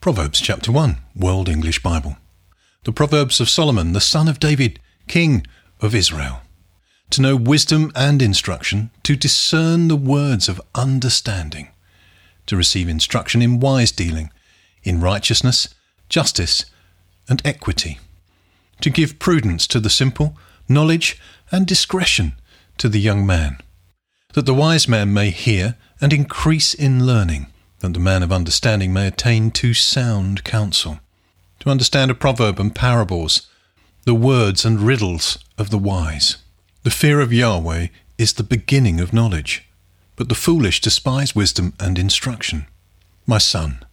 Proverbs chapter 1, World English Bible. The Proverbs of Solomon, the son of David, king of Israel. To know wisdom and instruction, to discern the words of understanding, to receive instruction in wise dealing, in righteousness, justice, and equity, to give prudence to the simple, knowledge and discretion to the young man, that the wise man may hear and increase in learning that the man of understanding may attain to sound counsel, to understand a proverb and parables, the words and riddles of the wise. The fear of Yahweh is the beginning of knowledge, but the foolish despise wisdom and instruction. My son,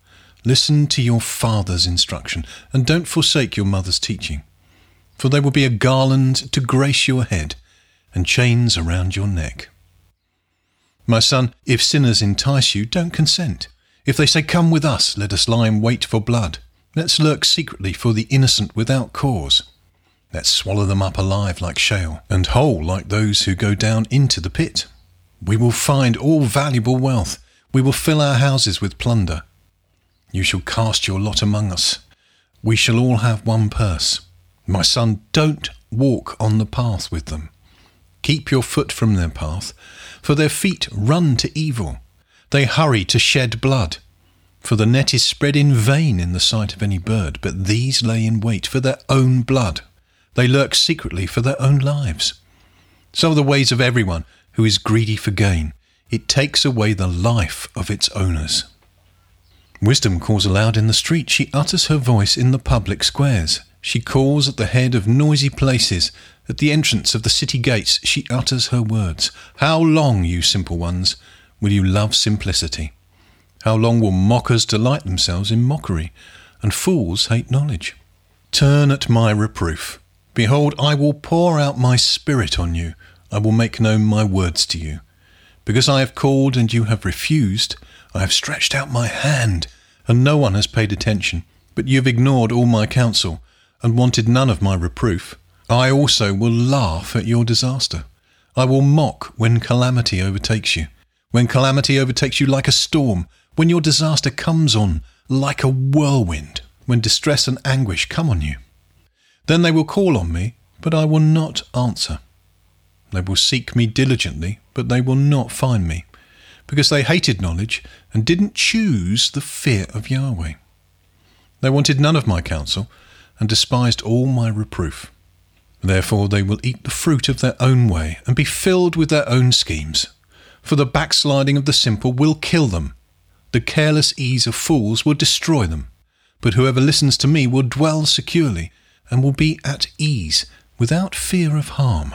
listen to your father's instruction, and don't forsake your mother's teaching, for they will be a garland to grace your head and chains around your neck. My son, if sinners entice you, don't consent. If they say, Come with us, let us lie in wait for blood. Let's lurk secretly for the innocent without cause. Let's swallow them up alive like Sheol, and whole like those who go down into the pit. We will find all valuable wealth. We will fill our houses with plunder. You shall cast your lot among us. We shall all have one purse. My son, don't walk on the path with them. Keep your foot from their path, for their feet run to evil. They hurry to shed blood. For the net is spread in vain in the sight of any bird, but these lay in wait for their own blood. They lurk secretly for their own lives. So are the ways of everyone who is greedy for gain. It takes away the life of its owners. Wisdom calls aloud in the street. She utters her voice in the public squares. She calls at the head of noisy places. At the entrance of the city gates, she utters her words. How long, you simple ones? Will you love simplicity? How long will mockers delight themselves in mockery, and fools hate knowledge? Turn at my reproof. Behold, I will pour out my spirit on you. I will make known my words to you. Because I have called and you have refused, I have stretched out my hand, and no one has paid attention. But you have ignored all my counsel, and wanted none of my reproof. I also will laugh at your disaster. I will mock when calamity overtakes you when calamity overtakes you like a storm, when your disaster comes on like a whirlwind, when distress and anguish come on you. Then they will call on me, but I will not answer. They will seek me diligently, but they will not find me, because they hated knowledge and didn't choose the fear of Yahweh. They wanted none of my counsel and despised all my reproof. Therefore they will eat the fruit of their own way and be filled with their own schemes for the backsliding of the simple will kill them. The careless ease of fools will destroy them. But whoever listens to me will dwell securely and will be at ease without fear of harm.